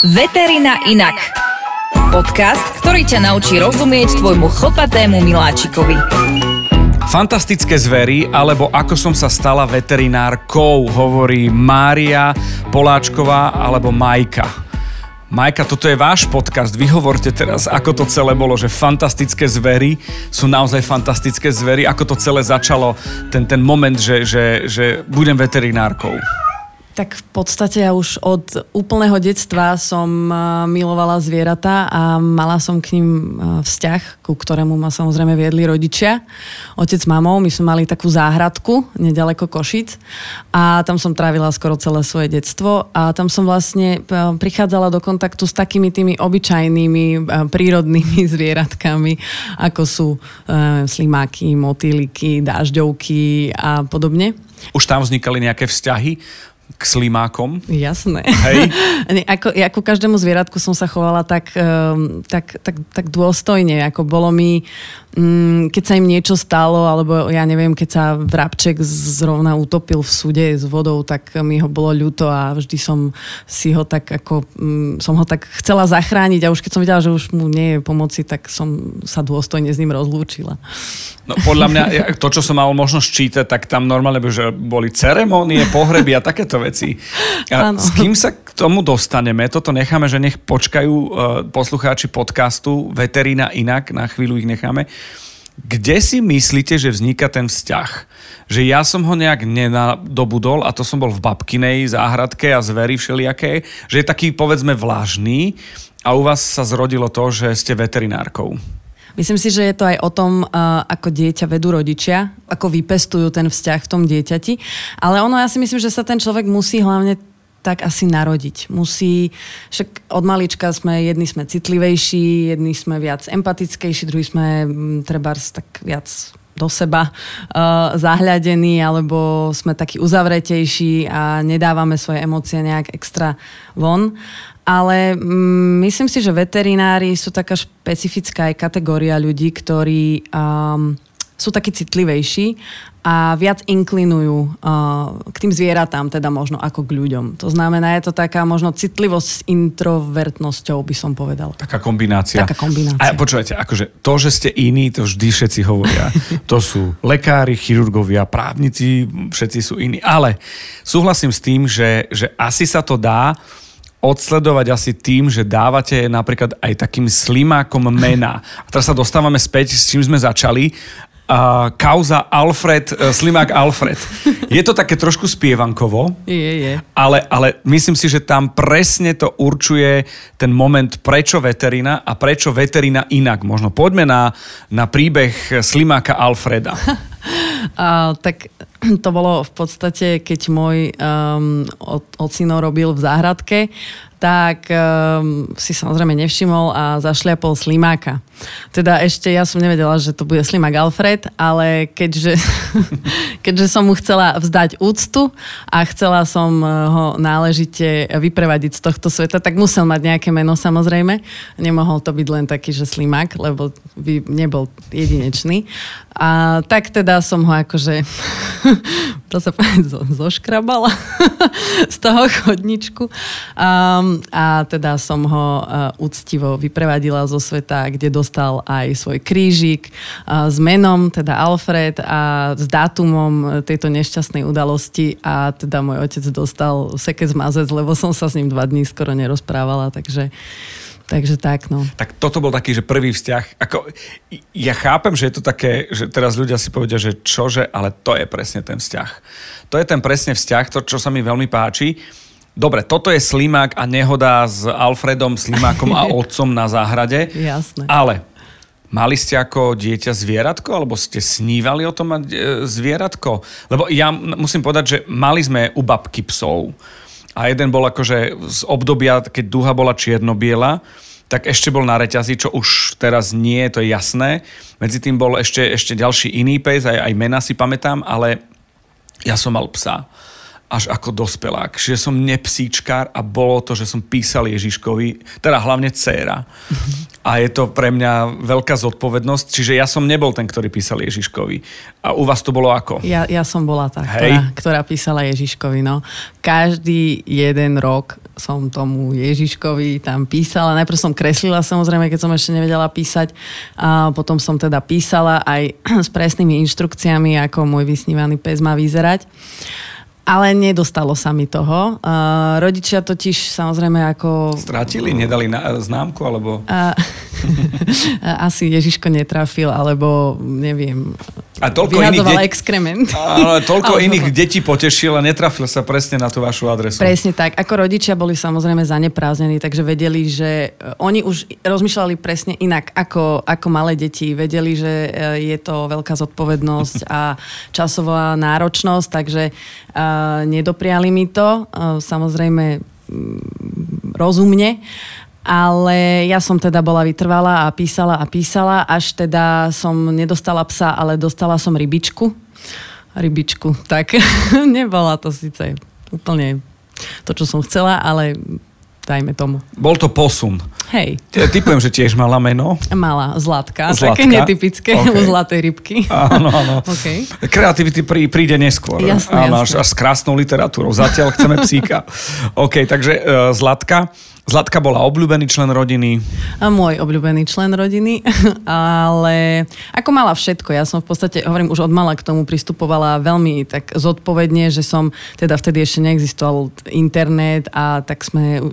Veterina inak. Podcast, ktorý ťa naučí rozumieť tvojmu chlpatému miláčikovi. Fantastické zvery, alebo ako som sa stala veterinárkou, hovorí Mária Poláčková alebo Majka. Majka, toto je váš podcast, vy hovorte teraz, ako to celé bolo, že fantastické zvery sú naozaj fantastické zvery, ako to celé začalo, ten, ten moment, že, že, že budem veterinárkou. Tak v podstate ja už od úplného detstva som milovala zvieratá a mala som k ním vzťah, ku ktorému ma samozrejme viedli rodičia. Otec s mamou, my sme mali takú záhradku nedaleko Košic a tam som trávila skoro celé svoje detstvo a tam som vlastne prichádzala do kontaktu s takými tými obyčajnými prírodnými zvieratkami, ako sú slimáky, motýliky, dážďovky a podobne. Už tam vznikali nejaké vzťahy k slimákom. Jasné. Hej. ako, ako každému zvieratku som sa chovala tak, um, tak, tak, tak dôstojne, ako bolo mi, um, keď sa im niečo stalo, alebo ja neviem, keď sa vrabček zrovna utopil v súde s vodou, tak mi ho bolo ľúto a vždy som si ho tak ako, um, som ho tak chcela zachrániť a už keď som videla, že už mu nie je pomoci, tak som sa dôstojne s ním rozlúčila. No podľa mňa, to, čo som mal možnosť čítať, tak tam normálne že boli ceremónie, pohreby a takéto veci. A s kým sa k tomu dostaneme, toto necháme, že nech počkajú uh, poslucháči podcastu Veterína inak, na chvíľu ich necháme. Kde si myslíte, že vzniká ten vzťah? Že ja som ho nejak nenadobudol a to som bol v babkinej záhradke a zvery všelijaké, že je taký povedzme vlážný a u vás sa zrodilo to, že ste veterinárkou. Myslím si, že je to aj o tom, ako dieťa vedú rodičia, ako vypestujú ten vzťah v tom dieťati. Ale ono, ja si myslím, že sa ten človek musí hlavne tak asi narodiť. Musí, však od malička sme, jedni sme citlivejší, jedni sme viac empatickejší, druhí sme treba tak viac do seba uh, zahľadení, alebo sme takí uzavretejší a nedávame svoje emócie nejak extra von. Ale mm, myslím si, že veterinári sú taká špecifická aj kategória ľudí, ktorí um, sú takí citlivejší a viac inklinujú uh, k tým zvieratám, teda možno ako k ľuďom. To znamená, je to taká možno citlivosť s introvertnosťou, by som povedal. Taká kombinácia. Taká kombinácia. A počúvajte, akože to, že ste iní, to vždy všetci hovoria. to sú lekári, chirurgovia, právnici, všetci sú iní. Ale súhlasím s tým, že, že asi sa to dá odsledovať asi tým, že dávate napríklad aj takým slimákom mena. A teraz sa dostávame späť, s čím sme začali. Uh, kauza Alfred, uh, Slimák Alfred. Je to také trošku spievankovo, je, je. Ale, ale myslím si, že tam presne to určuje ten moment, prečo veterina a prečo veterina inak. Možno poďme na, na príbeh Slimáka Alfreda. A, tak to bolo v podstate, keď môj um, ocino robil v záhradke, tak um, si samozrejme nevšimol a zašliapol slimáka. Teda ešte ja som nevedela, že to bude slimák Alfred, ale keďže, keďže som mu chcela vzdať úctu a chcela som eh, ho náležite vyprevadiť z tohto sveta, tak musel mať nejaké meno samozrejme. Nemohol to byť len taký, že slimák, lebo by nebol jedinečný. A tak teda som ho akože to sa povedať zo, zoškrabala z toho chodničku. Um, a teda som ho uh, úctivo vyprevadila zo sveta, kde dostal aj svoj krížik s menom, teda Alfred a s dátumom tejto nešťastnej udalosti a teda môj otec dostal sekec mazec, lebo som sa s ním dva dní skoro nerozprávala, takže Takže tak, no. Tak toto bol taký, že prvý vzťah. Ako, ja chápem, že je to také, že teraz ľudia si povedia, že čože, ale to je presne ten vzťah. To je ten presne vzťah, to, čo sa mi veľmi páči. Dobre, toto je Slimák a nehoda s Alfredom Slimákom a otcom na záhrade. Jasné. Ale Mali ste ako dieťa zvieratko, alebo ste snívali o tom mať e, zvieratko? Lebo ja musím povedať, že mali sme u babky psov a jeden bol akože z obdobia, keď duha bola čiernobiela, tak ešte bol na reťazi, čo už teraz nie, to je jasné. Medzi tým bol ešte, ešte ďalší iný pes, aj, aj mena si pamätám, ale ja som mal psa. Až ako dospelák. Že som nepsíčkár a bolo to, že som písal Ježiškovi, teda hlavne dcéra. A je to pre mňa veľká zodpovednosť, čiže ja som nebol ten, ktorý písal Ježiškovi. A u vás to bolo ako? Ja, ja som bola tá, ktorá, ktorá písala Ježiškovi. No. Každý jeden rok som tomu Ježiškovi tam písala. Najprv som kreslila samozrejme, keď som ešte nevedela písať. A potom som teda písala aj s presnými inštrukciami, ako môj vysnívaný pes má vyzerať. Ale nedostalo sa mi toho. Uh, rodičia totiž samozrejme ako... Strátili? Nedali na, známku? Alebo... Uh, asi Ježiško netrafil, alebo neviem, a toľko iných det- exkrement. Ale toľko iných detí potešil a netrafil sa presne na tú vašu adresu. Presne tak. Ako rodičia boli samozrejme zaneprázdnení, takže vedeli, že e, oni už rozmýšľali presne inak ako, ako malé deti. Vedeli, že e, je to veľká zodpovednosť a časová náročnosť, takže uh, nedopriali mi to. Uh, samozrejme rozumne ale ja som teda bola vytrvalá a písala a písala, až teda som nedostala psa, ale dostala som rybičku. Rybičku, tak nebola to síce úplne to, čo som chcela, ale dajme tomu. Bol to posun. Hej. Ja typujem, že tiež mala meno. Mala, Zlatka. Zlatka. Také netypické okay. u zlatej rybky. Áno, áno. Okay. Kreativity prí, príde neskôr. Jasné, áno, jasné. Až, až s krásnou literatúrou. Zatiaľ chceme psíka. OK, takže uh, Zlatka. Zlatka bola obľúbený člen rodiny. A môj obľúbený člen rodiny, ale ako mala všetko. Ja som v podstate, hovorím, už od mala k tomu pristupovala veľmi tak zodpovedne, že som, teda vtedy ešte neexistoval internet a tak sme uh,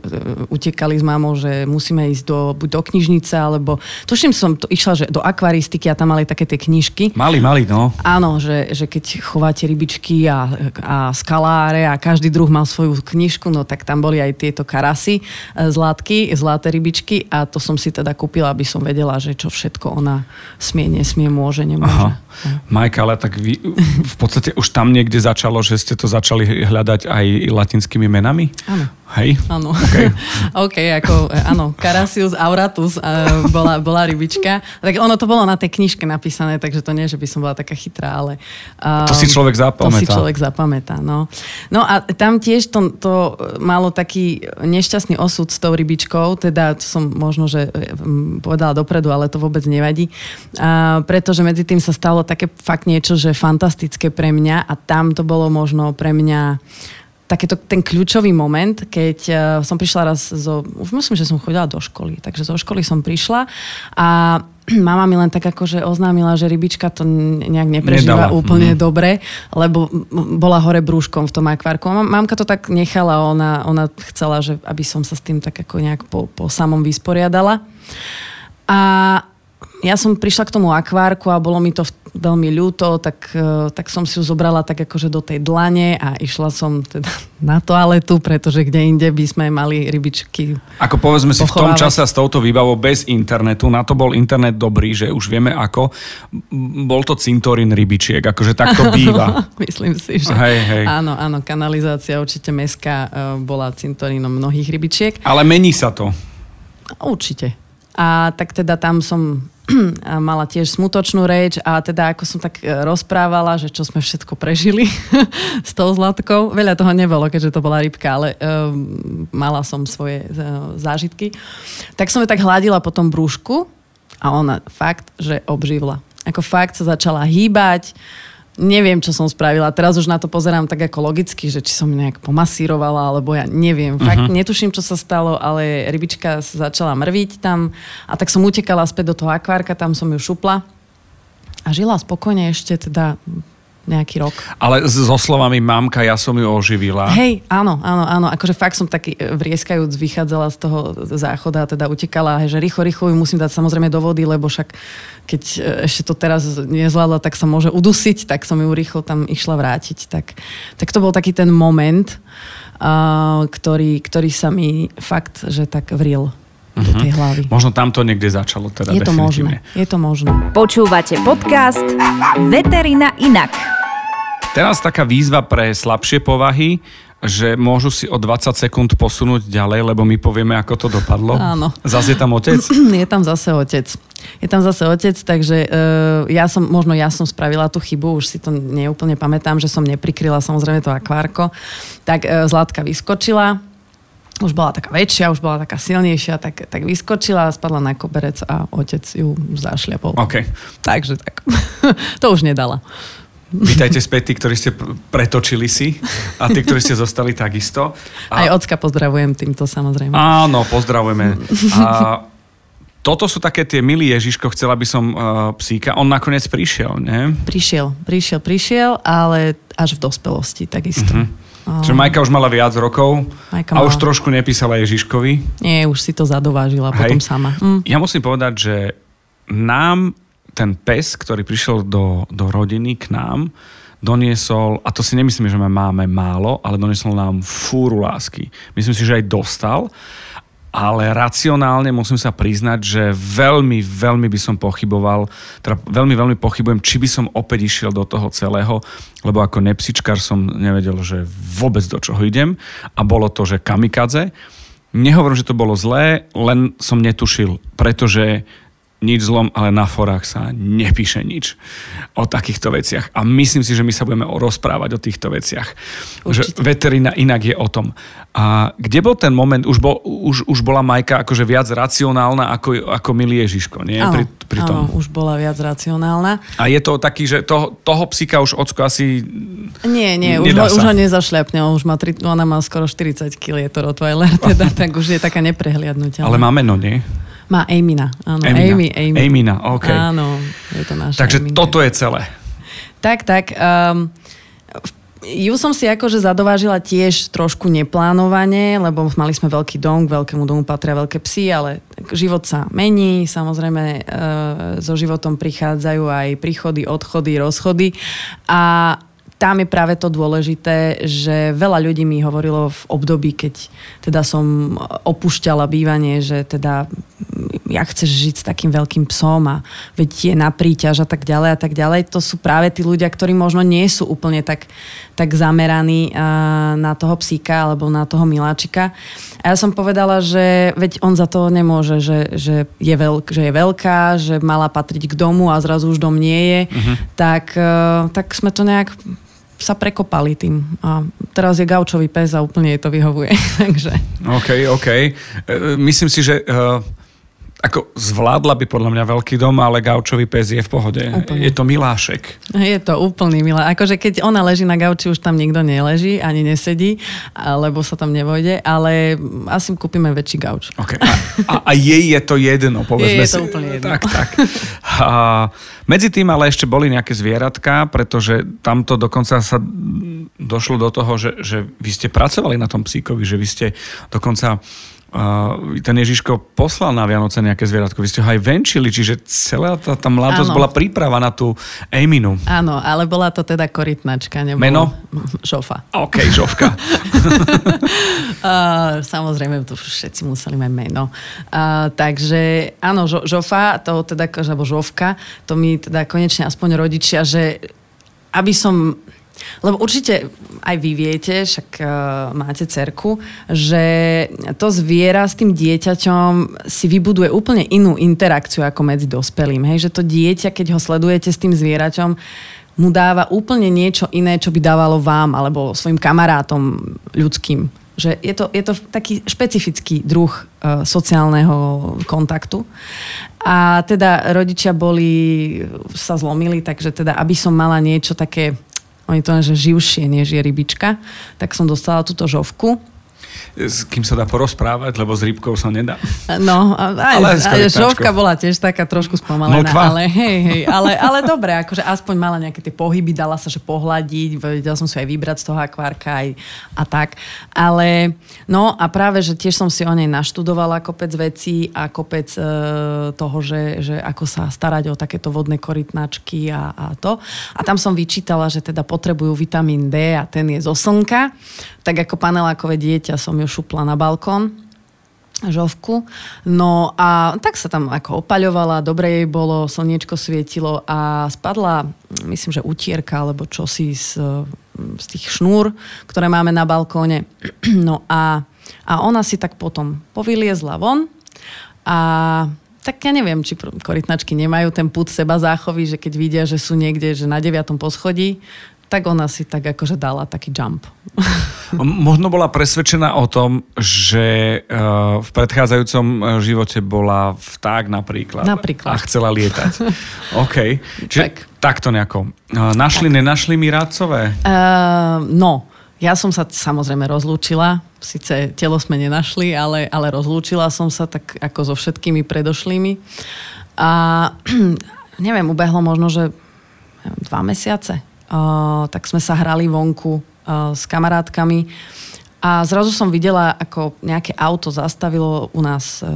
utekali s mamou, že musíme ísť do, buď do knižnice, alebo tuším som to išla, že do akvaristiky a tam mali také tie knižky. Mali, mali, no. Áno, že, že keď chováte rybičky a, a skaláre a každý druh mal svoju knižku, no tak tam boli aj tieto karasy zlatky, zlaté rybičky a to som si teda kúpila, aby som vedela, že čo všetko ona smie, nesmie, môže, nemôže. Aha. Majka, ale tak vy v podstate už tam niekde začalo, že ste to začali hľadať aj latinskými menami? Áno. Hej? Áno. OK, okay ako, áno, Carasius auratus uh, bola, bola rybička. Tak ono to bolo na tej knižke napísané, takže to nie, že by som bola taká chytrá, ale... Um, to si človek zapamätá. To si človek zapamätá, no. No a tam tiež to, to malo taký nešťastný osud s tou rybičkou, teda to som možno, že povedala dopredu, ale to vôbec nevadí. Uh, pretože medzi tým sa stalo také fakt niečo, že fantastické pre mňa a tam to bolo možno pre mňa takéto ten kľúčový moment, keď uh, som prišla raz zo, už myslím, že som chodila do školy, takže zo školy som prišla a mama mi len tak akože oznámila, že rybička to nejak neprežíva Nedala. úplne mm. dobre, lebo bola hore brúškom v tom akvárku. Mamka to tak nechala, ona, ona chcela, že aby som sa s tým tak ako nejak po, po samom vysporiadala. A ja som prišla k tomu akvárku a bolo mi to veľmi ľúto, tak, e, tak som si ju zobrala tak akože do tej dlane a išla som teda na toaletu, pretože kde inde by sme mali rybičky Ako povedzme si, pochovávať. v tom čase s touto výbavou bez internetu, na to bol internet dobrý, že už vieme ako, bol to cintorín rybičiek, akože tak to býva. Myslím si, že hej, hej. áno, áno, kanalizácia určite meská e, bola cintorínom mnohých rybičiek. Ale mení sa to. Určite. A tak teda tam som mala tiež smutočnú reč a teda ako som tak e, rozprávala, že čo sme všetko prežili s tou zlatkou. Veľa toho nebolo, keďže to bola rybka, ale um, mala som svoje uh, zážitky. Tak som ju tak hladila po tom brúšku a ona fakt, že obživla. Ako fakt sa začala hýbať, neviem, čo som spravila. Teraz už na to pozerám tak ako logicky, že či som nejak pomasírovala, alebo ja neviem. Fakt uh-huh. netuším, čo sa stalo, ale rybička sa začala mrviť tam a tak som utekala späť do toho akvárka, tam som ju šupla a žila spokojne ešte teda nejaký rok. Ale so slovami mamka, ja som ju oživila. Hej, áno, áno, áno. Akože fakt som taký e, vrieskajúc vychádzala z toho záchoda, teda utekala, že rýchlo, rýchlo ju musím dať samozrejme do vody, lebo však keď e, ešte to teraz nezvládla, tak sa môže udusiť, tak som ju rýchlo tam išla vrátiť. Tak, tak to bol taký ten moment, uh, ktorý, ktorý sa mi fakt, že tak vril do mhm. tej hlavy. Možno tam to niekde začalo teda Je to možné, je to možné. Počúvate podcast Veterina inak. Teraz taká výzva pre slabšie povahy. že môžu si o 20 sekúnd posunúť ďalej, lebo my povieme, ako to dopadlo. Áno. Zase je tam otec? Je tam zase otec. Je tam zase otec, takže uh, ja som, možno ja som spravila tú chybu, už si to neúplne pamätám, že som neprikryla samozrejme to akvárko. Tak uh, Zlatka vyskočila, už bola taká väčšia, už bola taká silnejšia, tak, tak vyskočila, spadla na koberec a otec ju zašliapol. Okay. Takže tak. to už nedala. Vítajte späť tí, ktorí ste pretočili si a tí, ktorí ste zostali takisto. A... Aj ocka pozdravujem týmto samozrejme. Áno, pozdravujeme. A toto sú také tie milí Ježiško, chcela by som uh, psíka. On nakoniec prišiel, nie? Prišiel, prišiel, prišiel, ale až v dospelosti takisto. Uh-huh. Čiže Majka už mala viac rokov Majka a mala... už trošku nepísala Ježiškovi. Nie, už si to zadovážila Hej. potom sama. Mm. Ja musím povedať, že nám ten pes, ktorý prišiel do, do rodiny k nám, doniesol, a to si nemyslím, že máme málo, ale doniesol nám fúru lásky. Myslím si, že aj dostal ale racionálne musím sa priznať, že veľmi, veľmi by som pochyboval, teda veľmi, veľmi pochybujem, či by som opäť išiel do toho celého, lebo ako nepsičkár som nevedel, že vôbec do čoho idem a bolo to, že kamikadze. Nehovorím, že to bolo zlé, len som netušil, pretože nič zlom, ale na forách sa nepíše nič o takýchto veciach. A myslím si, že my sa budeme rozprávať o týchto veciach. Určite. Že veterina inak je o tom. A kde bol ten moment, už, bol, už, už bola Majka akože viac racionálna ako, ako milý Ježiško, nie? Áno, pri, pri tom. áno, už bola viac racionálna. A je to taký, že toho, toho psika už ocko asi Nie, nie, už ho, už ho nezašľapne, už má tri, ona má skoro 40 kg, je to Rottweiler, teda, tak už je taká neprehliadnutelná. Ale má meno, nie? Má Amina, áno. Amina, Amy, Amy. Amina, OK. Áno, je to naša Takže Amina. toto je celé. Tak, tak. Um, ju som si akože zadovážila tiež trošku neplánovane, lebo mali sme veľký dom, k veľkému domu patria veľké psy, ale život sa mení, samozrejme e, so životom prichádzajú aj príchody, odchody, rozchody a tam je práve to dôležité, že veľa ľudí mi hovorilo v období, keď teda som opúšťala bývanie, že teda ja chceš žiť s takým veľkým psom a veď je na príťaž a tak ďalej a tak ďalej. To sú práve tí ľudia, ktorí možno nie sú úplne tak, tak zameraní na toho psíka alebo na toho miláčika. A ja som povedala, že veď on za to nemôže, že, že, je, veľk, že je veľká, že mala patriť k domu a zrazu už dom nie je. Uh-huh. Tak, e, tak sme to nejak sa prekopali tým. A teraz je gaučový pes a úplne jej to vyhovuje. Takže... OK, OK. E, myslím si, že uh, ako zvládla by podľa mňa veľký dom, ale gaučový pes je v pohode. Úplne. Je to milášek. Je to úplný milá. Akože keď ona leží na gauči, už tam nikto neleží, ani nesedí, lebo sa tam nevojde, ale asi kúpime väčší gauč. Okay. A, a, a jej je to jedno, povedzme je, je to si. úplne jedno. Tak, tak. A medzi tým ale ešte boli nejaké zvieratka, pretože tamto dokonca sa došlo do toho, že, že vy ste pracovali na tom psíkovi, že vy ste dokonca ten Ježiško poslal na Vianoce nejaké zvieratko. Vy ste ho aj venčili, čiže celá tá, tá mladosť Áno. bola príprava na tú Eminu. Áno, ale bola to teda korytnačka. Nebolo... Meno? Žofa. OK, Žovka. uh, samozrejme, tu všetci museli mať meno. Uh, takže áno, žo, Žofa, to teda, alebo Žovka, to mi teda konečne aspoň rodičia, že aby som lebo určite aj vy viete, však uh, máte cerku, že to zviera s tým dieťaťom si vybuduje úplne inú interakciu ako medzi dospelým. Hej? Že to dieťa, keď ho sledujete s tým zvieraťom, mu dáva úplne niečo iné, čo by dávalo vám alebo svojim kamarátom ľudským. Že je to, je to taký špecifický druh uh, sociálneho kontaktu. A teda rodičia boli, sa zlomili, takže teda, aby som mala niečo také oni to že živšie, než je rybička, tak som dostala túto žovku s kým sa dá porozprávať, lebo s rybkou sa nedá. No, aj, ale aj šovka bola tiež taká trošku spomalená, ale hej, hej, ale, ale dobre, akože aspoň mala nejaké tie pohyby, dala sa, že pohľadiť, vedela som si aj vybrať z toho akvárka aj a tak. Ale, no a práve, že tiež som si o nej naštudovala kopec vecí a kopec e, toho, že, že ako sa starať o takéto vodné korytnačky a, a to. A tam som vyčítala, že teda potrebujú vitamín D a ten je zo slnka. Tak ako panelákové dieťa som ju šupla na balkón žovku. No a tak sa tam ako opaľovala, dobre jej bolo, slniečko svietilo a spadla, myslím, že utierka alebo čosi z z tých šnúr, ktoré máme na balkóne. No a, a ona si tak potom povyliezla von a tak ja neviem, či korytnačky nemajú ten put seba záchovy, že keď vidia, že sú niekde, že na deviatom poschodí, tak ona si tak akože dala taký jump. Možno bola presvedčená o tom, že uh, v predchádzajúcom eh, živote bola vták napríklad. Napríklad. A chcela lietať. OK. Čiže tak. takto nejako. Uh, našli, tak. nenašli mi rádcové? Uh, no, ja som sa samozrejme rozlúčila. Sice telo sme nenašli, ale, ale rozlúčila som sa tak ako so všetkými predošlými. A neviem, ubehlo možno, že dva mesiace tak sme sa hrali vonku s kamarátkami a zrazu som videla, ako nejaké auto zastavilo u nás e,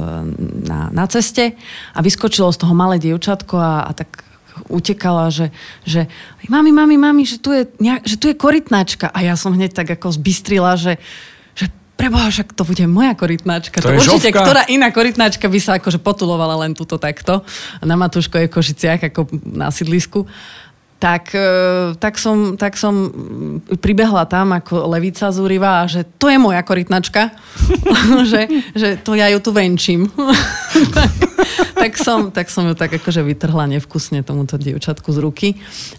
na, na ceste a vyskočilo z toho malé dievčatko a, a tak utekala, že, že mami, mami, mami, že tu, je, že tu je korytnačka. A ja som hneď tak ako zbystrila, že, že preboha, však to bude moja korytnačka. To, to určite, žovka. ktorá iná korytnačka by sa akože potulovala len túto takto. Na Matúško je Košiciach ako na sídlisku tak, e, tak, som, tak som pribehla tam ako levica zúriva a že to je moja korytnačka, že, že to ja ju tu venčím. tak, som, tak som ju tak akože vytrhla nevkusne tomuto dievčatku z ruky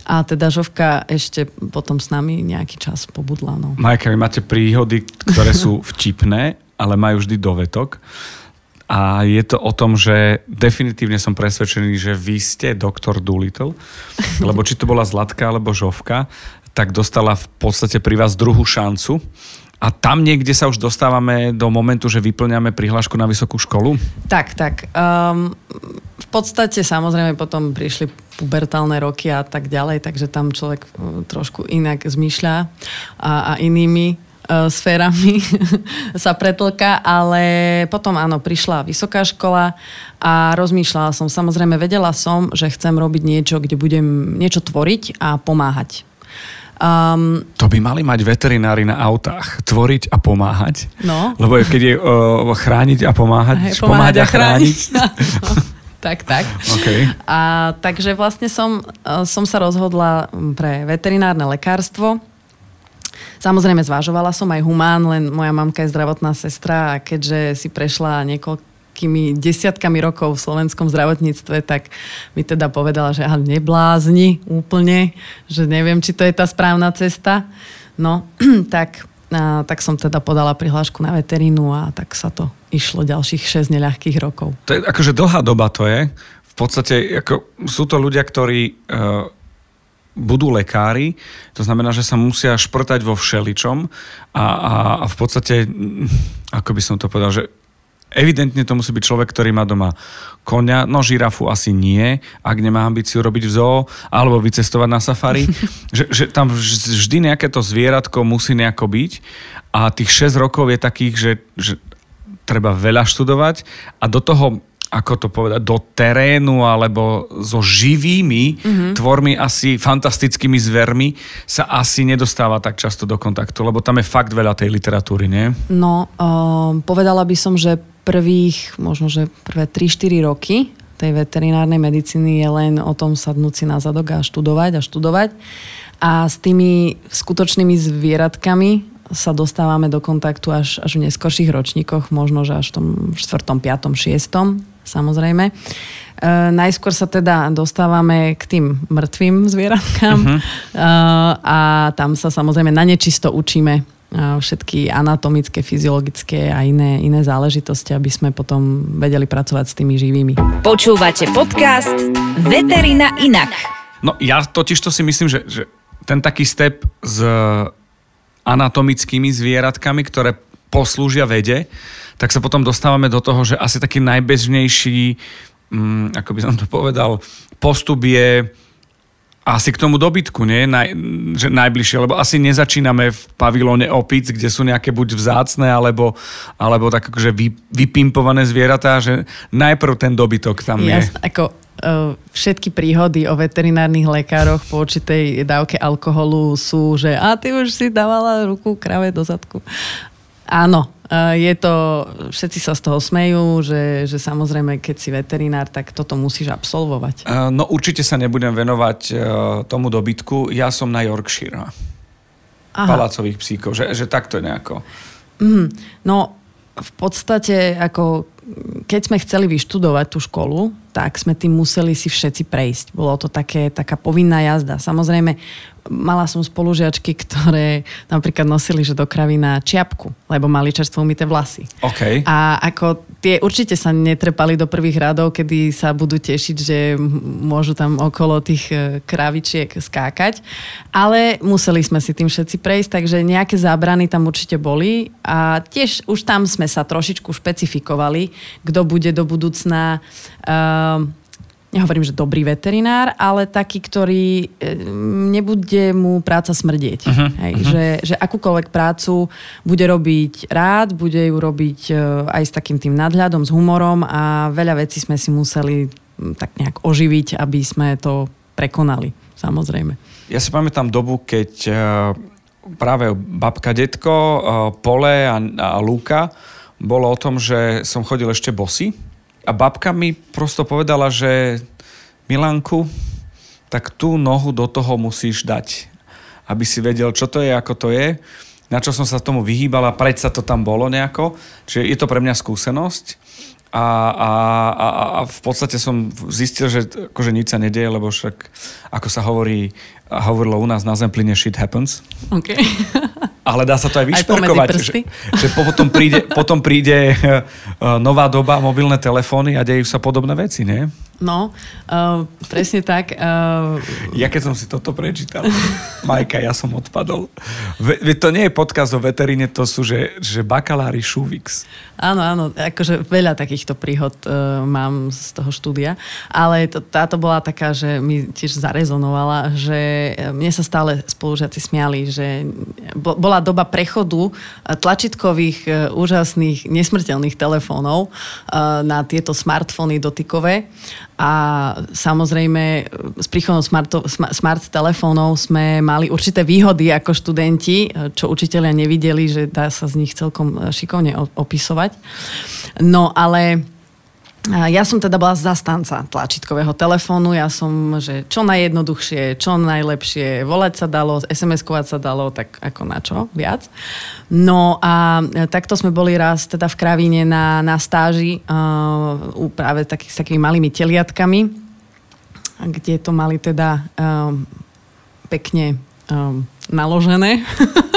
a teda Žovka ešte potom s nami nejaký čas pobudla. No. Majka, vy máte príhody, ktoré sú vtipné, ale majú vždy dovetok. A je to o tom, že definitívne som presvedčený, že vy ste doktor Doolittle, lebo či to bola Zlatka alebo Žovka, tak dostala v podstate pri vás druhú šancu. A tam niekde sa už dostávame do momentu, že vyplňame prihlášku na vysokú školu? Tak, tak. Um, v podstate samozrejme potom prišli pubertálne roky a tak ďalej, takže tam človek uh, trošku inak zmýšľa a, a inými uh, sférami sa pretlka, ale potom áno, prišla vysoká škola a rozmýšľala som, samozrejme vedela som, že chcem robiť niečo, kde budem niečo tvoriť a pomáhať. Um, to by mali mať veterinári na autách. Tvoriť a pomáhať. No. Lebo keď je uh, chrániť a pomáhať, Hej, pomáhať, pomáhať a chrániť. chrániť. tak, tak. Okay. A, takže vlastne som, som sa rozhodla pre veterinárne lekárstvo Samozrejme, zvážovala som aj humán, len moja mamka je zdravotná sestra a keďže si prešla niekoľkými desiatkami rokov v slovenskom zdravotníctve, tak mi teda povedala, že aha, neblázni úplne, že neviem, či to je tá správna cesta. No, tak, a, tak som teda podala prihlášku na veterínu a tak sa to išlo ďalších 6 neľahkých rokov. To je akože dlhá doba to je. V podstate ako, sú to ľudia, ktorí uh, budú lekári, to znamená, že sa musia šprtať vo všeličom a, a, a v podstate, ako by som to povedal, že evidentne to musí byť človek, ktorý má doma konia, no žirafu asi nie, ak nemá ambíciu robiť v zoo, alebo vycestovať na safari, že, že tam vždy nejaké to zvieratko musí nejako byť a tých 6 rokov je takých, že, že treba veľa študovať a do toho ako to povedať, do terénu alebo so živými mm-hmm. tvormi, asi fantastickými zvermi sa asi nedostáva tak často do kontaktu, lebo tam je fakt veľa tej literatúry, nie? No, uh, povedala by som, že prvých, možno, že prvé 3-4 roky tej veterinárnej medicíny je len o tom sadnúť si na zadok a študovať a študovať. A s tými skutočnými zvieratkami sa dostávame do kontaktu až, až v neskorších ročníkoch, možno, že až v tom 4., 5., 6 samozrejme. E, najskôr sa teda dostávame k tým mŕtvým zvieratkám uh-huh. e, a tam sa samozrejme na nečisto učíme e, všetky anatomické, fyziologické a iné, iné záležitosti, aby sme potom vedeli pracovať s tými živými. Počúvate podcast Veterina inak. No ja totiž to si myslím, že, že ten taký step s anatomickými zvieratkami, ktoré poslúžia vede, tak sa potom dostávame do toho, že asi taký najbežnejší, um, ako by som to povedal, postup je asi k tomu dobytku, nie? Naj, že najbližšie, lebo asi nezačíname v pavilóne opic, kde sú nejaké buď vzácne, alebo, alebo tak akože vy, vypimpované zvieratá, že najprv ten dobytok tam Jasne, je. Ako, uh, všetky príhody o veterinárnych lekároch po určitej dávke alkoholu sú, že a ty už si dávala ruku krave do zadku. Áno, je to, všetci sa z toho smejú, že, že samozrejme, keď si veterinár, tak toto musíš absolvovať. No určite sa nebudem venovať tomu dobytku. Ja som na Yorkshire. Aha. palácových psíkov, že, že takto nejako. Mm, no, v podstate, ako keď sme chceli vyštudovať tú školu, tak sme tým museli si všetci prejsť. Bolo to také, taká povinná jazda. Samozrejme, mala som spolužiačky, ktoré napríklad nosili že do kravina čiapku, lebo mali čerstvo umité vlasy. Okay. A ako tie určite sa netrepali do prvých radov, kedy sa budú tešiť, že môžu tam okolo tých e, kravičiek skákať. Ale museli sme si tým všetci prejsť, takže nejaké zábrany tam určite boli. A tiež už tam sme sa trošičku špecifikovali, kto bude do budúcna uh, nehovorím, že dobrý veterinár, ale taký, ktorý e, nebude mu práca smrdieť. Uh-huh, Hej, uh-huh. Že, že akúkoľvek prácu bude robiť rád, bude ju robiť e, aj s takým tým nadhľadom, s humorom a veľa vecí sme si museli tak nejak oživiť, aby sme to prekonali, samozrejme. Ja si pamätám dobu, keď e, práve babka, detko, Pole a, a Lúka bolo o tom, že som chodil ešte bosy a babka mi prosto povedala, že Milanku, tak tú nohu do toho musíš dať, aby si vedel, čo to je, ako to je. Na čo som sa tomu vyhýbal a predsa to tam bolo nejako. Čiže je to pre mňa skúsenosť. A, a, a, a v podstate som zistil, že akože nič sa nedieje, lebo však, ako sa hovorí, hovorilo u nás na Zempline, shit happens. Okay. Ale dá sa to aj vyšperkovať. Aj že, že potom príde, potom príde uh, nová doba, mobilné telefóny a dejú sa podobné veci, nie? No, uh, presne tak. Uh... Ja keď som si toto prečítal, Majka, ja som odpadol. Ve, to nie je podcast o veteríne, to sú, že, že bakalári Šuvix. Áno, áno, akože veľa takýchto príhod uh, mám z toho štúdia, ale to, táto bola taká, že mi tiež zarezonovala, že mne sa stále spolužiaci smiali, že bola doba prechodu tlačitkových, úžasných, nesmrteľných telefónov uh, na tieto smartfóny dotykové a samozrejme s príchodom smart, smart telefónov sme mali určité výhody ako študenti, čo učiteľia nevideli, že dá sa z nich celkom šikovne opisovať. No ale ja som teda bola zastanca tlačítkového telefónu, ja som, že čo najjednoduchšie, čo najlepšie, volať sa dalo, SMS-kovať sa dalo, tak ako na čo viac. No a takto sme boli raz teda v Kravíne na, na stáži uh, práve taký, s takými malými teliatkami, kde to mali teda um, pekne um, naložené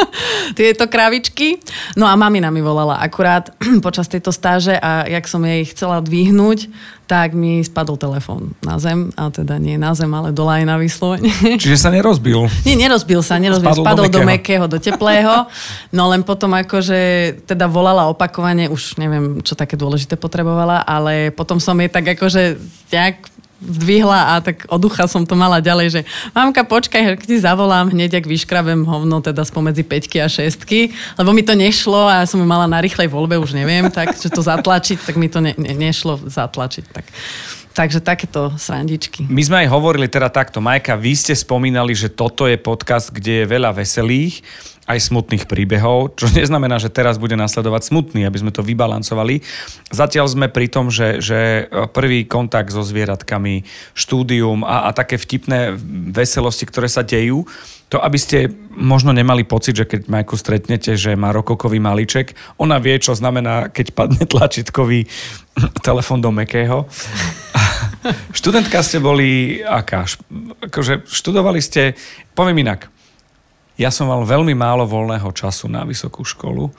tieto kravičky. No a mamina mi volala akurát počas tejto stáže a jak som jej chcela dvihnúť, tak mi spadol telefón na zem, a teda nie na zem, ale dole aj na vyslovene. Čiže sa nerozbil? Nie, nerozbil sa, nerozbil. Spadol, spadol do, mekého. do teplého. No len potom akože teda volala opakovane, už neviem, čo také dôležité potrebovala, ale potom som jej tak akože nejak zdvihla a tak od ducha som to mala ďalej, že mamka, počkaj, keď ti zavolám hneď, ak vyškrabem hovno teda spomedzi 5 a 6 lebo mi to nešlo a ja som ju mala na rýchlej voľbe, už neviem, tak, že to zatlačiť, tak mi to ne, ne, nešlo zatlačiť. Tak. Takže takéto srandičky. My sme aj hovorili teda takto, Majka, vy ste spomínali, že toto je podcast, kde je veľa veselých aj smutných príbehov, čo neznamená, že teraz bude nasledovať smutný, aby sme to vybalancovali. Zatiaľ sme pri tom, že, že prvý kontakt so zvieratkami, štúdium a, a také vtipné veselosti, ktoré sa dejú, to aby ste možno nemali pocit, že keď Majku stretnete, že má rokokový maliček, ona vie, čo znamená, keď padne tlačítkový telefon do mekého. Študentka ste boli aká? Akože študovali ste, poviem inak, ja som mal veľmi málo voľného času na vysokú školu.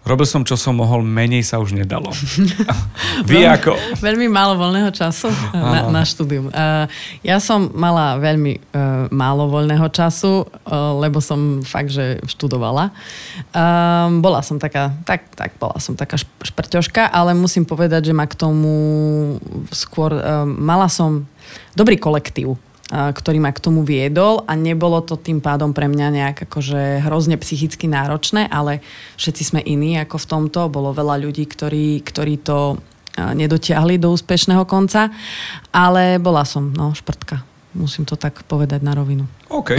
Robil som, čo som mohol, menej sa už nedalo. Vy veľmi, ako... Veľmi málo voľného času na, na štúdium. Uh, ja som mala veľmi uh, málo voľného času, uh, lebo som fakt, že študovala. Uh, bola som taká, tak, tak bola som taká šprťoška, ale musím povedať, že ma k tomu skôr... Mala som dobrý kolektív ktorý ma k tomu viedol a nebolo to tým pádom pre mňa nejak akože hrozne psychicky náročné, ale všetci sme iní ako v tomto. Bolo veľa ľudí, ktorí, ktorí to nedotiahli do úspešného konca, ale bola som no, šprtka. Musím to tak povedať na rovinu. OK.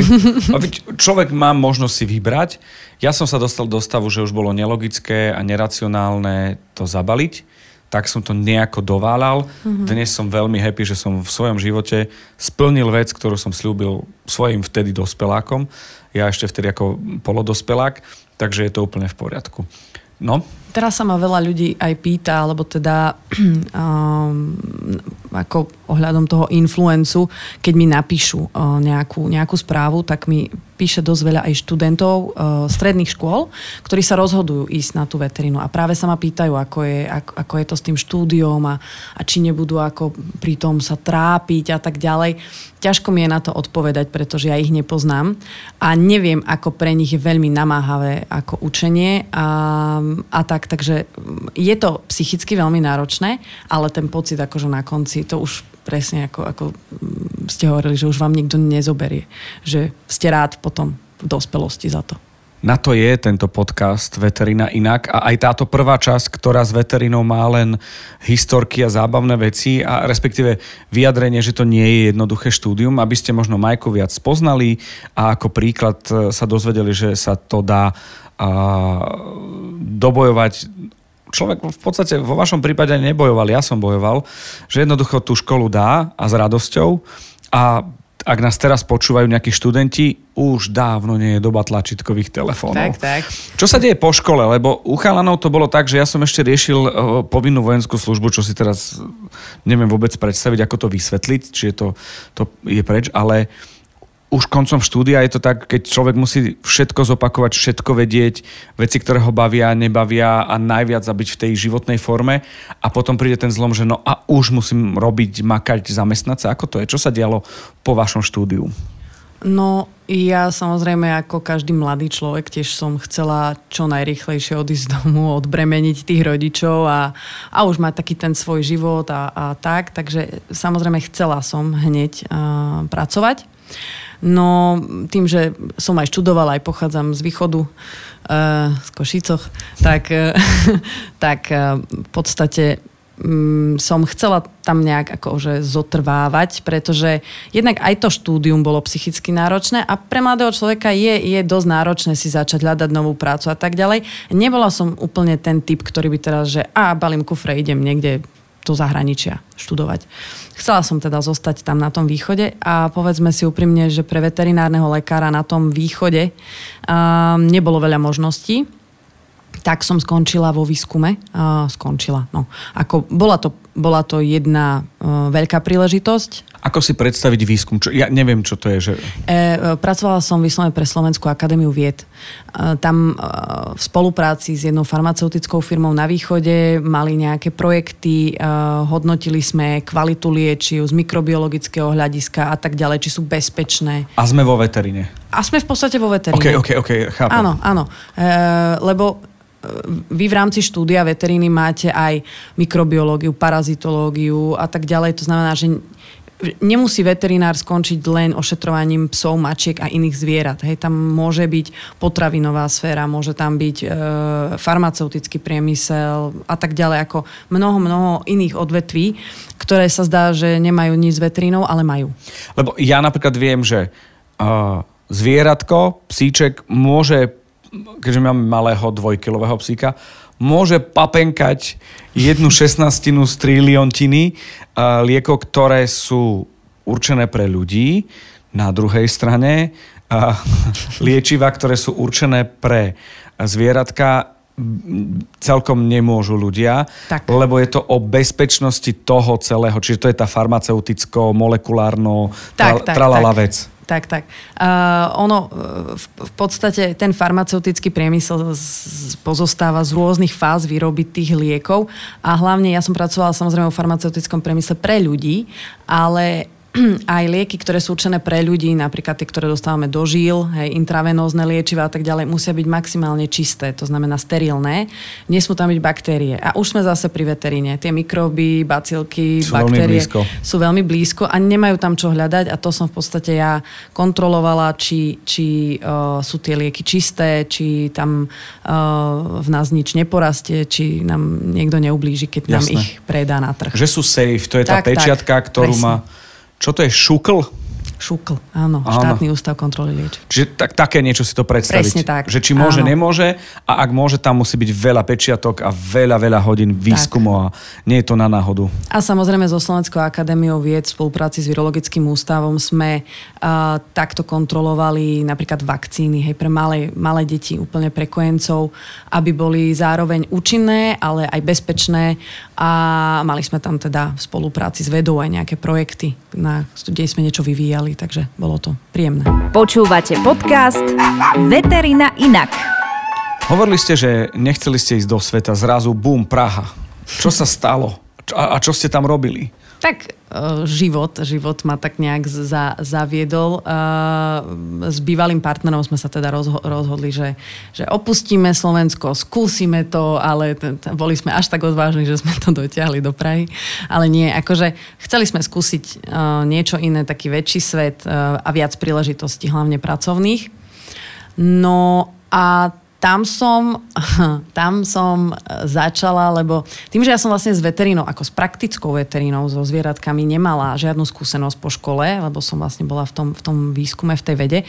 A človek má možnosť si vybrať. Ja som sa dostal do stavu, že už bolo nelogické a neracionálne to zabaliť tak som to nejako doválal. Mm-hmm. Dnes som veľmi happy, že som v svojom živote splnil vec, ktorú som slúbil svojim vtedy dospelákom. Ja ešte vtedy ako polodospelák, takže je to úplne v poriadku. No? Teraz sa ma veľa ľudí aj pýta, alebo teda um, ako ohľadom toho influencu, keď mi napíšu uh, nejakú, nejakú správu, tak mi píše dosť veľa aj študentov uh, stredných škôl, ktorí sa rozhodujú ísť na tú veterínu a práve sa ma pýtajú, ako je, ako, ako je to s tým štúdiom a, a či nebudú ako pri tom sa trápiť a tak ďalej. Ťažko mi je na to odpovedať, pretože ja ich nepoznám a neviem, ako pre nich je veľmi namáhavé ako učenie a, a tak, takže je to psychicky veľmi náročné, ale ten pocit akože na konci, to už presne ako, ako ste hovorili, že už vám nikto nezoberie. Že ste rád potom v dospelosti za to. Na to je tento podcast Veterina inak a aj táto prvá časť, ktorá s veterinou má len historky a zábavné veci a respektíve vyjadrenie, že to nie je jednoduché štúdium, aby ste možno Majku viac spoznali a ako príklad e, sa dozvedeli, že sa to dá a, dobojovať človek v podstate vo vašom prípade nebojoval, ja som bojoval, že jednoducho tú školu dá a s radosťou a ak nás teraz počúvajú nejakí študenti, už dávno nie je doba tlačítkových telefónov. Tak, tak. Čo sa deje po škole? Lebo u chalanov to bolo tak, že ja som ešte riešil uh, povinnú vojenskú službu, čo si teraz neviem vôbec predstaviť, ako to vysvetliť, či je to, to je preč, ale uh, už koncom štúdia je to tak, keď človek musí všetko zopakovať, všetko vedieť, veci, ktoré ho bavia, nebavia a najviac byť v tej životnej forme a potom príde ten zlom, že no a už musím robiť, makať, zamestnať sa. Ako to je? Čo sa dialo po vašom štúdiu? No, ja samozrejme ako každý mladý človek tiež som chcela čo najrychlejšie odísť z domu, odbremeniť tých rodičov a, a už mať taký ten svoj život a, a tak. Takže samozrejme chcela som hneď uh, pracovať. No tým, že som aj študovala, aj pochádzam z východu, uh, z Košicoch, tak, uh, tak uh, v podstate um, som chcela tam nejak akože zotrvávať, pretože jednak aj to štúdium bolo psychicky náročné a pre mladého človeka je, je dosť náročné si začať hľadať novú prácu a tak ďalej. Nebola som úplne ten typ, ktorý by teraz, že a balím kufre, idem niekde do zahraničia študovať. Chcela som teda zostať tam na tom východe a povedzme si úprimne, že pre veterinárneho lekára na tom východe um, nebolo veľa možností. Tak som skončila vo výskume. Uh, skončila, no. Ako, bola, to, bola to jedna uh, veľká príležitosť, ako si predstaviť výskum? Čo, ja neviem, čo to je. Že... E, e pracovala som vyslovene pre Slovenskú akadémiu vied. E, tam e, v spolupráci s jednou farmaceutickou firmou na východe mali nejaké projekty, e, hodnotili sme kvalitu liečiv z mikrobiologického hľadiska a tak ďalej, či sú bezpečné. A sme vo veterine. A sme v podstate vo veterine. OK, OK, OK, chápem. Áno, áno. E, lebo vy v rámci štúdia veteríny máte aj mikrobiológiu, parazitológiu a tak ďalej. To znamená, že nemusí veterinár skončiť len ošetrovaním psov, mačiek a iných zvierat. Hej, tam môže byť potravinová sféra, môže tam byť e, farmaceutický priemysel a tak ďalej, ako mnoho, mnoho iných odvetví, ktoré sa zdá, že nemajú nič s veterínou, ale majú. Lebo ja napríklad viem, že uh, zvieratko, psíček môže, keďže mám malého dvojkilového psíka, môže papenkať jednu šestnastinu z triliontiny uh, liekov, ktoré sú určené pre ľudí. Na druhej strane uh, liečiva, ktoré sú určené pre zvieratka, celkom nemôžu ľudia, tak. lebo je to o bezpečnosti toho celého, čiže to je tá farmaceuticko-molekulárno tak, tak, tralala tak. vec tak, tak. Uh, ono, v, v podstate ten farmaceutický priemysel z, pozostáva z rôznych fáz výroby tých liekov a hlavne ja som pracovala samozrejme v farmaceutickom priemysle pre ľudí, ale aj lieky, ktoré sú určené pre ľudí, napríklad tie, ktoré dostávame do žíl, hej, intravenózne liečiva a tak ďalej, musia byť maximálne čisté, to znamená sterilné. Nesmú tam byť baktérie. A už sme zase pri veteríne. Tie mikróby, bacilky, sú baktérie veľmi sú veľmi blízko a nemajú tam čo hľadať a to som v podstate ja kontrolovala, či, či uh, sú tie lieky čisté, či tam uh, v nás nič neporastie, či nám niekto neublíži, keď Jasné. nám ich predá na trh. Že sú safe, to je tak, tá pečiatka, tak, ktorú presne. má čo to je šukl? Šukl, áno, áno. štátny ústav kontroly liečiv. Čiže tak, také niečo si to predstaviť. Presne tak. Že či môže, áno. nemôže a ak môže, tam musí byť veľa pečiatok a veľa, veľa hodín výskumu a nie je to na náhodu. A samozrejme so Slovenskou akadémiou vied v spolupráci s Virologickým ústavom sme uh, takto kontrolovali napríklad vakcíny hej, pre malé, malé deti, úplne pre kojencov, aby boli zároveň účinné, ale aj bezpečné a mali sme tam teda v spolupráci s vedou aj nejaké projekty, na, kde sme niečo vyvíjali, takže bolo to príjemné. Počúvate podcast Veterina inak. Hovorili ste, že nechceli ste ísť do sveta, zrazu bum, Praha. Čo sa stalo? A, a čo ste tam robili? Tak uh, život, život ma tak nejak za, zaviedol. Uh, s bývalým partnerom sme sa teda rozho- rozhodli, že, že opustíme Slovensko, skúsime to, ale t- t- boli sme až tak odvážni, že sme to dotiahli do Prahy. Ale nie, akože chceli sme skúsiť uh, niečo iné, taký väčší svet uh, a viac príležitostí, hlavne pracovných. No a tam som, tam som e, začala, lebo tým, že ja som vlastne s veterínou, ako s praktickou veterínou, so zvieratkami nemala žiadnu skúsenosť po škole, lebo som vlastne bola v tom, v tom výskume, v tej vede,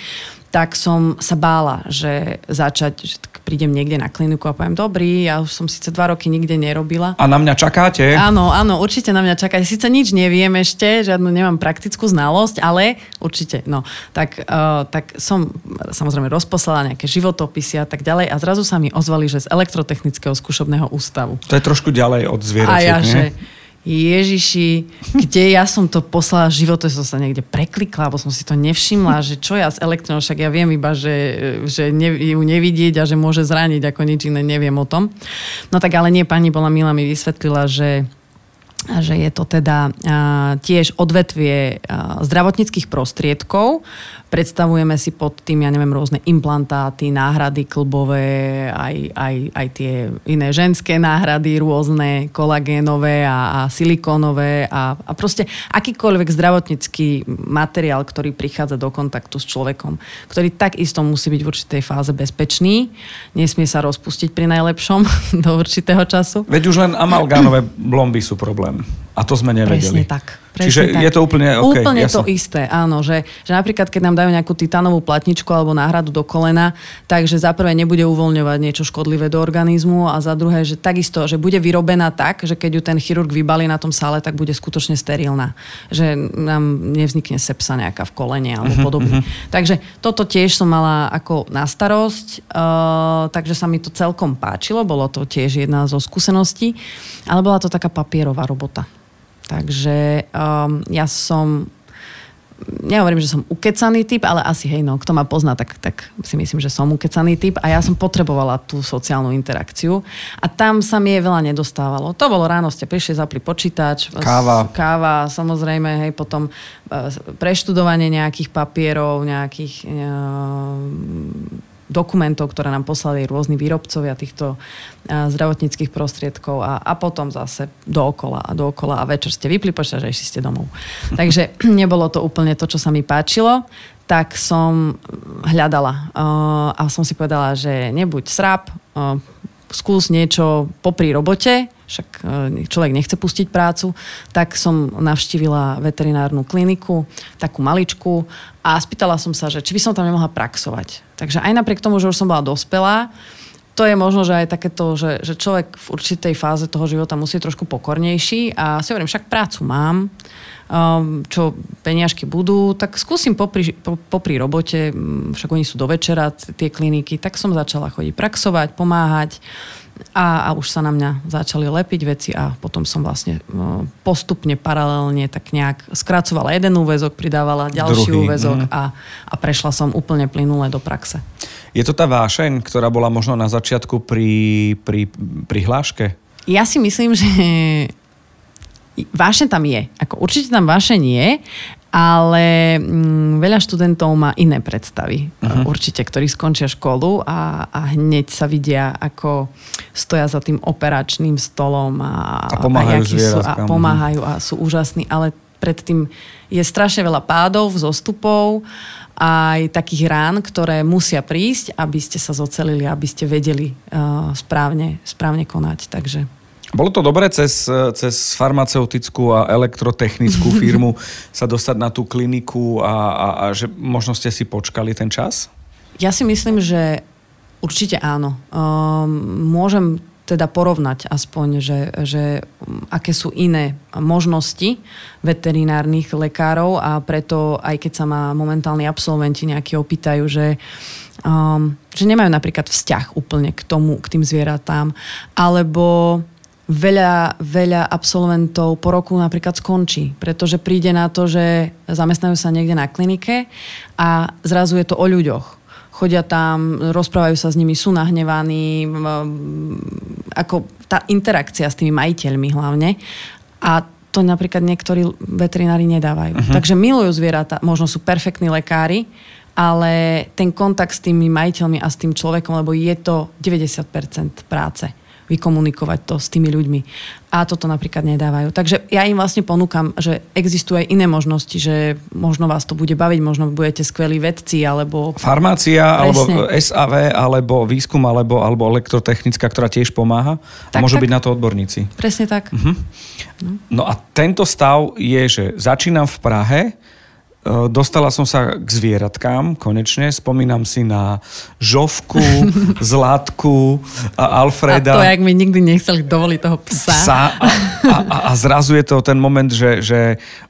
tak som sa bála, že začať, že prídem niekde na kliniku a poviem, dobrý, ja už som síce dva roky nikde nerobila. A na mňa čakáte? Áno, áno, určite na mňa čakáte. Síce nič neviem ešte, žiadnu nemám praktickú znalosť, ale určite, no. Tak, uh, tak som samozrejme rozposlala nejaké životopisy a tak ďalej a zrazu sa mi ozvali, že z elektrotechnického skúšobného ústavu. To je trošku ďalej od zvieračiek, A ja, nie? že Ježiši, kde ja som to poslala život, som sa niekde preklikla, alebo som si to nevšimla, že čo ja s elektronou, však ja viem iba, že, že ne, ju nevidieť a že môže zraniť, ako nič iné neviem o tom. No tak ale nie, pani bola milá mi vysvetlila, že že je to teda tiež odvetvie zdravotníckých prostriedkov. Predstavujeme si pod tým, ja neviem, rôzne implantáty, náhrady klbové, aj, aj, aj tie iné ženské náhrady, rôzne kolagénové a, a silikónové a, a proste akýkoľvek zdravotnícky materiál, ktorý prichádza do kontaktu s človekom, ktorý takisto musí byť v určitej fáze bezpečný, nesmie sa rozpustiť pri najlepšom do určitého času. Veď už len amalgánové blomby sú problém. A to sme nevedeli. Presne tak. Presne Čiže tak. je to úplne OK. Úplne ja to isté, áno. Že, že napríklad, keď nám dajú nejakú titánovú platničku alebo náhradu do kolena, takže za prvé nebude uvoľňovať niečo škodlivé do organizmu a za druhé, že takisto, že bude vyrobená tak, že keď ju ten chirurg vybalí na tom sále, tak bude skutočne sterilná. Že nám nevznikne sepsa nejaká v kolene alebo Mhm, podobne. Takže toto tiež som mala ako na starosť, uh, takže sa mi to celkom páčilo, bolo to tiež jedna zo skúseností, ale bola to taká papierová robota. Takže um, ja som nehovorím, že som ukecaný typ, ale asi hej, no, kto ma pozná, tak, tak si myslím, že som ukecaný typ a ja som potrebovala tú sociálnu interakciu a tam sa mi je veľa nedostávalo. To bolo ráno, ste prišli, zapli počítač, Káva. káva, samozrejme, hej, potom e, preštudovanie nejakých papierov, nejakých e, dokumentov, ktoré nám poslali rôzni výrobcovia týchto a, zdravotníckých prostriedkov a, a potom zase dookola a dookola a večer ste vypli počítač a išli ste domov. Takže nebolo to úplne to, čo sa mi páčilo tak som hľadala uh, a som si povedala, že nebuď srap, uh, skús niečo popri robote, však uh, človek nechce pustiť prácu, tak som navštívila veterinárnu kliniku, takú maličku a spýtala som sa, že či by som tam nemohla praxovať. Takže aj napriek tomu, že už som bola dospelá, to je možno, že aj takéto, že, že človek v určitej fáze toho života musí trošku pokornejší a si hovorím, však prácu mám, čo peniažky budú, tak skúsim popri, po, popri robote, mm, však oni sú do večera, tie kliniky, tak som začala chodiť praxovať, pomáhať a, a už sa na mňa začali lepiť veci a potom som vlastne postupne, paralelne tak nejak skracovala jeden úvezok, pridávala ďalší Druhý, úvezok mhm. a, a prešla som úplne plynule do praxe. Je to tá vášeň, ktorá bola možno na začiatku pri, pri prihláške? Ja si myslím, že vášeň tam je. Ako určite tam vášeň je, ale mm, veľa študentov má iné predstavy. Uh-huh. Určite, ktorí skončia školu a, a hneď sa vidia, ako stoja za tým operačným stolom a, A pomáhajú jakí sú, a zvieratkám. pomáhajú a sú úžasní, ale predtým je strašne veľa pádov, zostupov aj takých rán, ktoré musia prísť, aby ste sa zocelili, aby ste vedeli uh, správne, správne konať. Takže Bolo to dobré cez, cez farmaceutickú a elektrotechnickú firmu sa dostať na tú kliniku a, a, a že možno ste si počkali ten čas? Ja si myslím, že určite áno. Um, môžem teda porovnať aspoň, že, že aké sú iné možnosti veterinárnych lekárov a preto aj keď sa ma momentálni absolventi nejakí opýtajú, že, um, že nemajú napríklad vzťah úplne k tomu, k tým zvieratám, alebo veľa, veľa absolventov po roku napríklad skončí, pretože príde na to, že zamestnajú sa niekde na klinike a zrazu je to o ľuďoch chodia tam, rozprávajú sa s nimi, sú nahnevaní, ako tá interakcia s tými majiteľmi hlavne. A to napríklad niektorí veterinári nedávajú. Uh-huh. Takže milujú zvieratá, možno sú perfektní lekári, ale ten kontakt s tými majiteľmi a s tým človekom, lebo je to 90% práce vykomunikovať to s tými ľuďmi. A toto napríklad nedávajú. Takže ja im vlastne ponúkam, že existujú aj iné možnosti, že možno vás to bude baviť, možno budete skvelí vedci, alebo... Farmácia, Presne. alebo SAV, alebo výskum, alebo, alebo elektrotechnická, ktorá tiež pomáha. Tak, a môžu tak. byť na to odborníci. Presne tak. Uh-huh. No a tento stav je, že začínam v Prahe, dostala som sa k zvieratkám, konečne. Spomínam si na Žovku, Zlatku a Alfreda. A to, jak mi nikdy nechceli dovoliť toho psa. psa a, a, a, a zrazu je to ten moment, že, že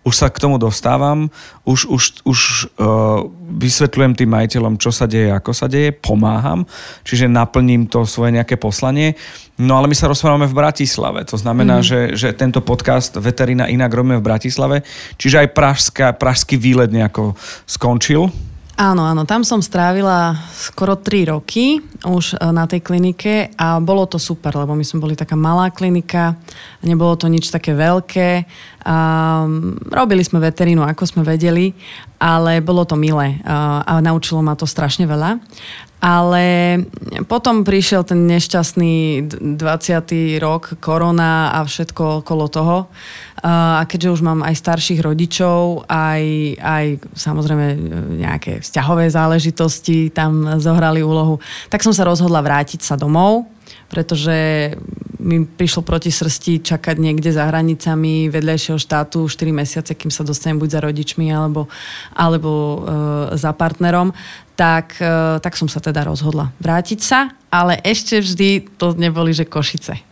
už sa k tomu dostávam, už, už, už uh, vysvetľujem tým majiteľom, čo sa deje, ako sa deje, pomáham, čiže naplním to svoje nejaké poslanie. No ale my sa rozprávame v Bratislave, to znamená, mm. že, že tento podcast Veterina inak robíme v Bratislave, čiže aj pražská, pražský výlet nejako skončil. Áno, áno, tam som strávila skoro 3 roky už e, na tej klinike a bolo to super, lebo my sme boli taká malá klinika, nebolo to nič také veľké. A robili sme veterínu, ako sme vedeli, ale bolo to milé a, a naučilo ma to strašne veľa. Ale potom prišiel ten nešťastný 20. rok, korona a všetko okolo toho. A keďže už mám aj starších rodičov, aj, aj samozrejme nejaké vzťahové záležitosti tam zohrali úlohu, tak som sa rozhodla vrátiť sa domov pretože mi prišlo proti srsti čakať niekde za hranicami vedľajšieho štátu 4 mesiace, kým sa dostanem buď za rodičmi alebo, alebo e, za partnerom, tak, e, tak som sa teda rozhodla vrátiť sa, ale ešte vždy to neboli, že Košice. E,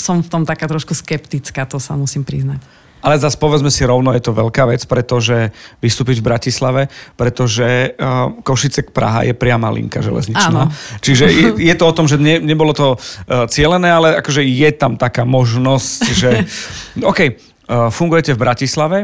som v tom taká trošku skeptická, to sa musím priznať. Ale zase povedzme si rovno, je to veľká vec, pretože vystúpiť v Bratislave, pretože uh, Košice k Praha je priama linka železničná. Áno. Čiže je, je to o tom, že ne, nebolo to uh, cieľené, ale akože je tam taká možnosť, že OK, uh, fungujete v Bratislave,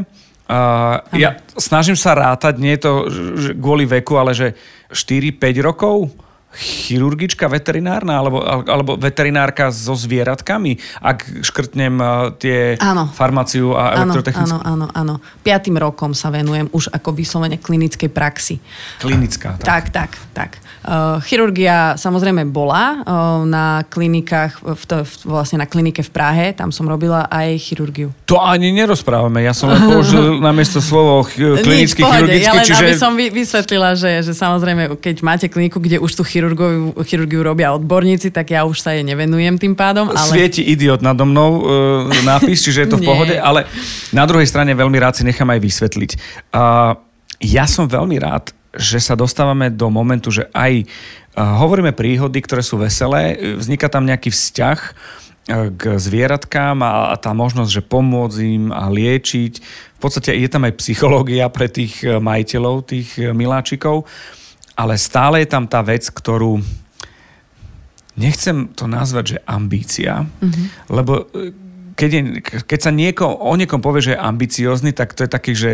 Uh, ja snažím sa rátať, nie je to že kvôli veku, ale že 4-5 rokov chirurgička veterinárna alebo, alebo veterinárka so zvieratkami, ak škrtnem uh, tie áno. farmáciu a elektrotechnickú? Áno, áno, áno. Piatým rokom sa venujem už ako vyslovene klinickej praxi. Klinická, tak. Tak, tak, tak. Uh, chirurgia samozrejme bola uh, na klinikách, v to, v, vlastne na klinike v Prahe, tam som robila aj chirurgiu. To ani nerozprávame, ja som len použil na miesto slovo klinický chirurgický. Ja len čiže... aby som vysvetlila, že, že samozrejme, keď máte kliniku, kde už tú chirurgiu, chirurgiu robia odborníci, tak ja už sa jej nevenujem tým pádom. Ale... Svieti idiot nado mnou uh, nápis, čiže je to v pohode, ale na druhej strane veľmi rád si nechám aj vysvetliť. Uh, ja som veľmi rád, že sa dostávame do momentu, že aj hovoríme príhody, ktoré sú veselé, vzniká tam nejaký vzťah k zvieratkám a, tá možnosť, že pomôcť im a liečiť. V podstate je tam aj psychológia pre tých e, majiteľov, tých e, miláčikov, ale stále je tam tá vec, ktorú nechcem to nazvať, že ambícia, mm-hmm. lebo e, keď, je, keď sa nieko, o niekom povie, že je ambiciózny, tak to je taký, že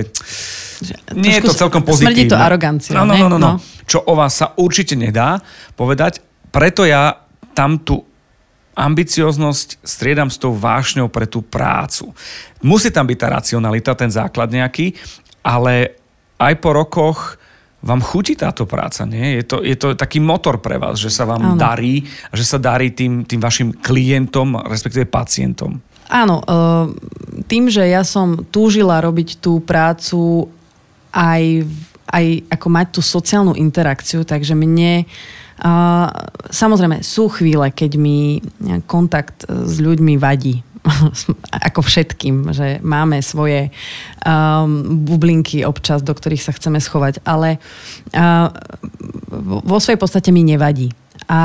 že nie je to celkom pozitívne. Smrdí to aroganciou. No, no, no, no, no. Čo o vás sa určite nedá povedať. Preto ja tam tú ambicioznosť striedam s tou vášňou pre tú prácu. Musí tam byť tá racionalita, ten základ nejaký, ale aj po rokoch vám chutí táto práca, nie? Je to, je to taký motor pre vás, že sa vám Áno. darí že sa darí tým, tým vašim klientom, respektíve pacientom. Áno, e, tým, že ja som túžila robiť tú prácu aj, aj ako mať tú sociálnu interakciu, takže mne uh, samozrejme sú chvíle, keď mi kontakt s ľuďmi vadí. ako všetkým, že máme svoje um, bublinky občas, do ktorých sa chceme schovať, ale uh, vo svojej podstate mi nevadí. A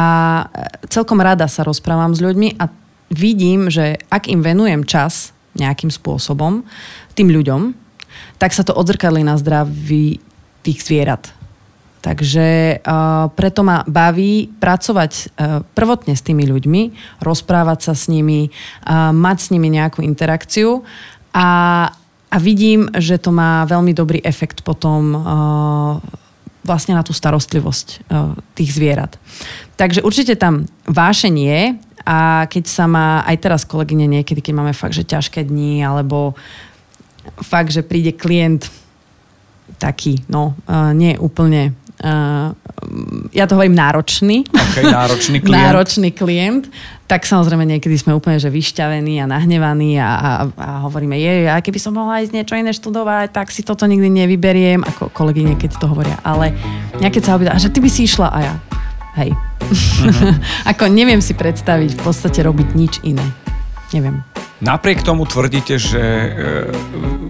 celkom rada sa rozprávam s ľuďmi a vidím, že ak im venujem čas nejakým spôsobom tým ľuďom, tak sa to odzrkadlí na zdraví tých zvierat. Takže uh, preto ma baví pracovať uh, prvotne s tými ľuďmi, rozprávať sa s nimi, uh, mať s nimi nejakú interakciu a, a vidím, že to má veľmi dobrý efekt potom uh, vlastne na tú starostlivosť uh, tých zvierat. Takže určite tam vášeň je a keď sa má aj teraz kolegyne niekedy, keď máme fakt, že ťažké dni alebo fakt, že príde klient taký, no, uh, nie úplne uh, ja to hovorím náročný. Okay, náročný klient. náročný klient. Tak samozrejme niekedy sme úplne že vyšťavení a nahnevaní a, a, a hovoríme, je, a keby som mohla ísť niečo iné študovať, tak si toto nikdy nevyberiem, ako kolegy niekedy to hovoria. Ale nejaké sa opýta, že ty by si išla a ja, hej. Uh-huh. ako neviem si predstaviť v podstate robiť nič iné. Neviem. Napriek tomu tvrdíte, že e,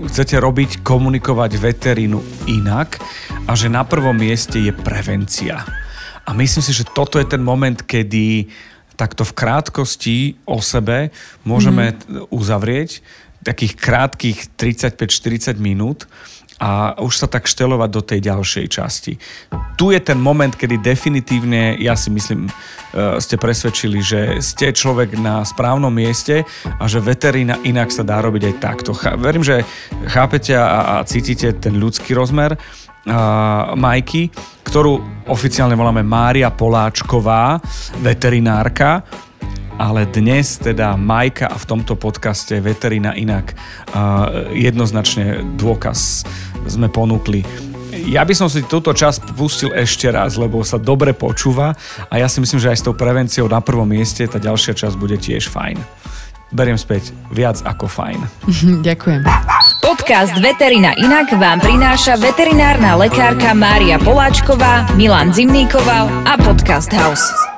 chcete robiť, komunikovať veterínu inak a že na prvom mieste je prevencia. A myslím si, že toto je ten moment, kedy takto v krátkosti o sebe môžeme mm. uzavrieť takých krátkých 35-40 minút a už sa tak štelovať do tej ďalšej časti. Tu je ten moment, kedy definitívne, ja si myslím, e, ste presvedčili, že ste človek na správnom mieste a že veterína inak sa dá robiť aj takto. Verím, že chápete a, cítite ten ľudský rozmer Majky, ktorú oficiálne voláme Mária Poláčková, veterinárka, ale dnes teda Majka a v tomto podcaste Veterina inak uh, jednoznačne dôkaz sme ponúkli. Ja by som si túto časť pustil ešte raz, lebo sa dobre počúva a ja si myslím, že aj s tou prevenciou na prvom mieste tá ďalšia časť bude tiež fajn. Beriem späť, viac ako fajn. Ďakujem. Podcast Veterina Inak vám prináša veterinárna lekárka Mária Poláčková, Milan Zimníková a Podcast House.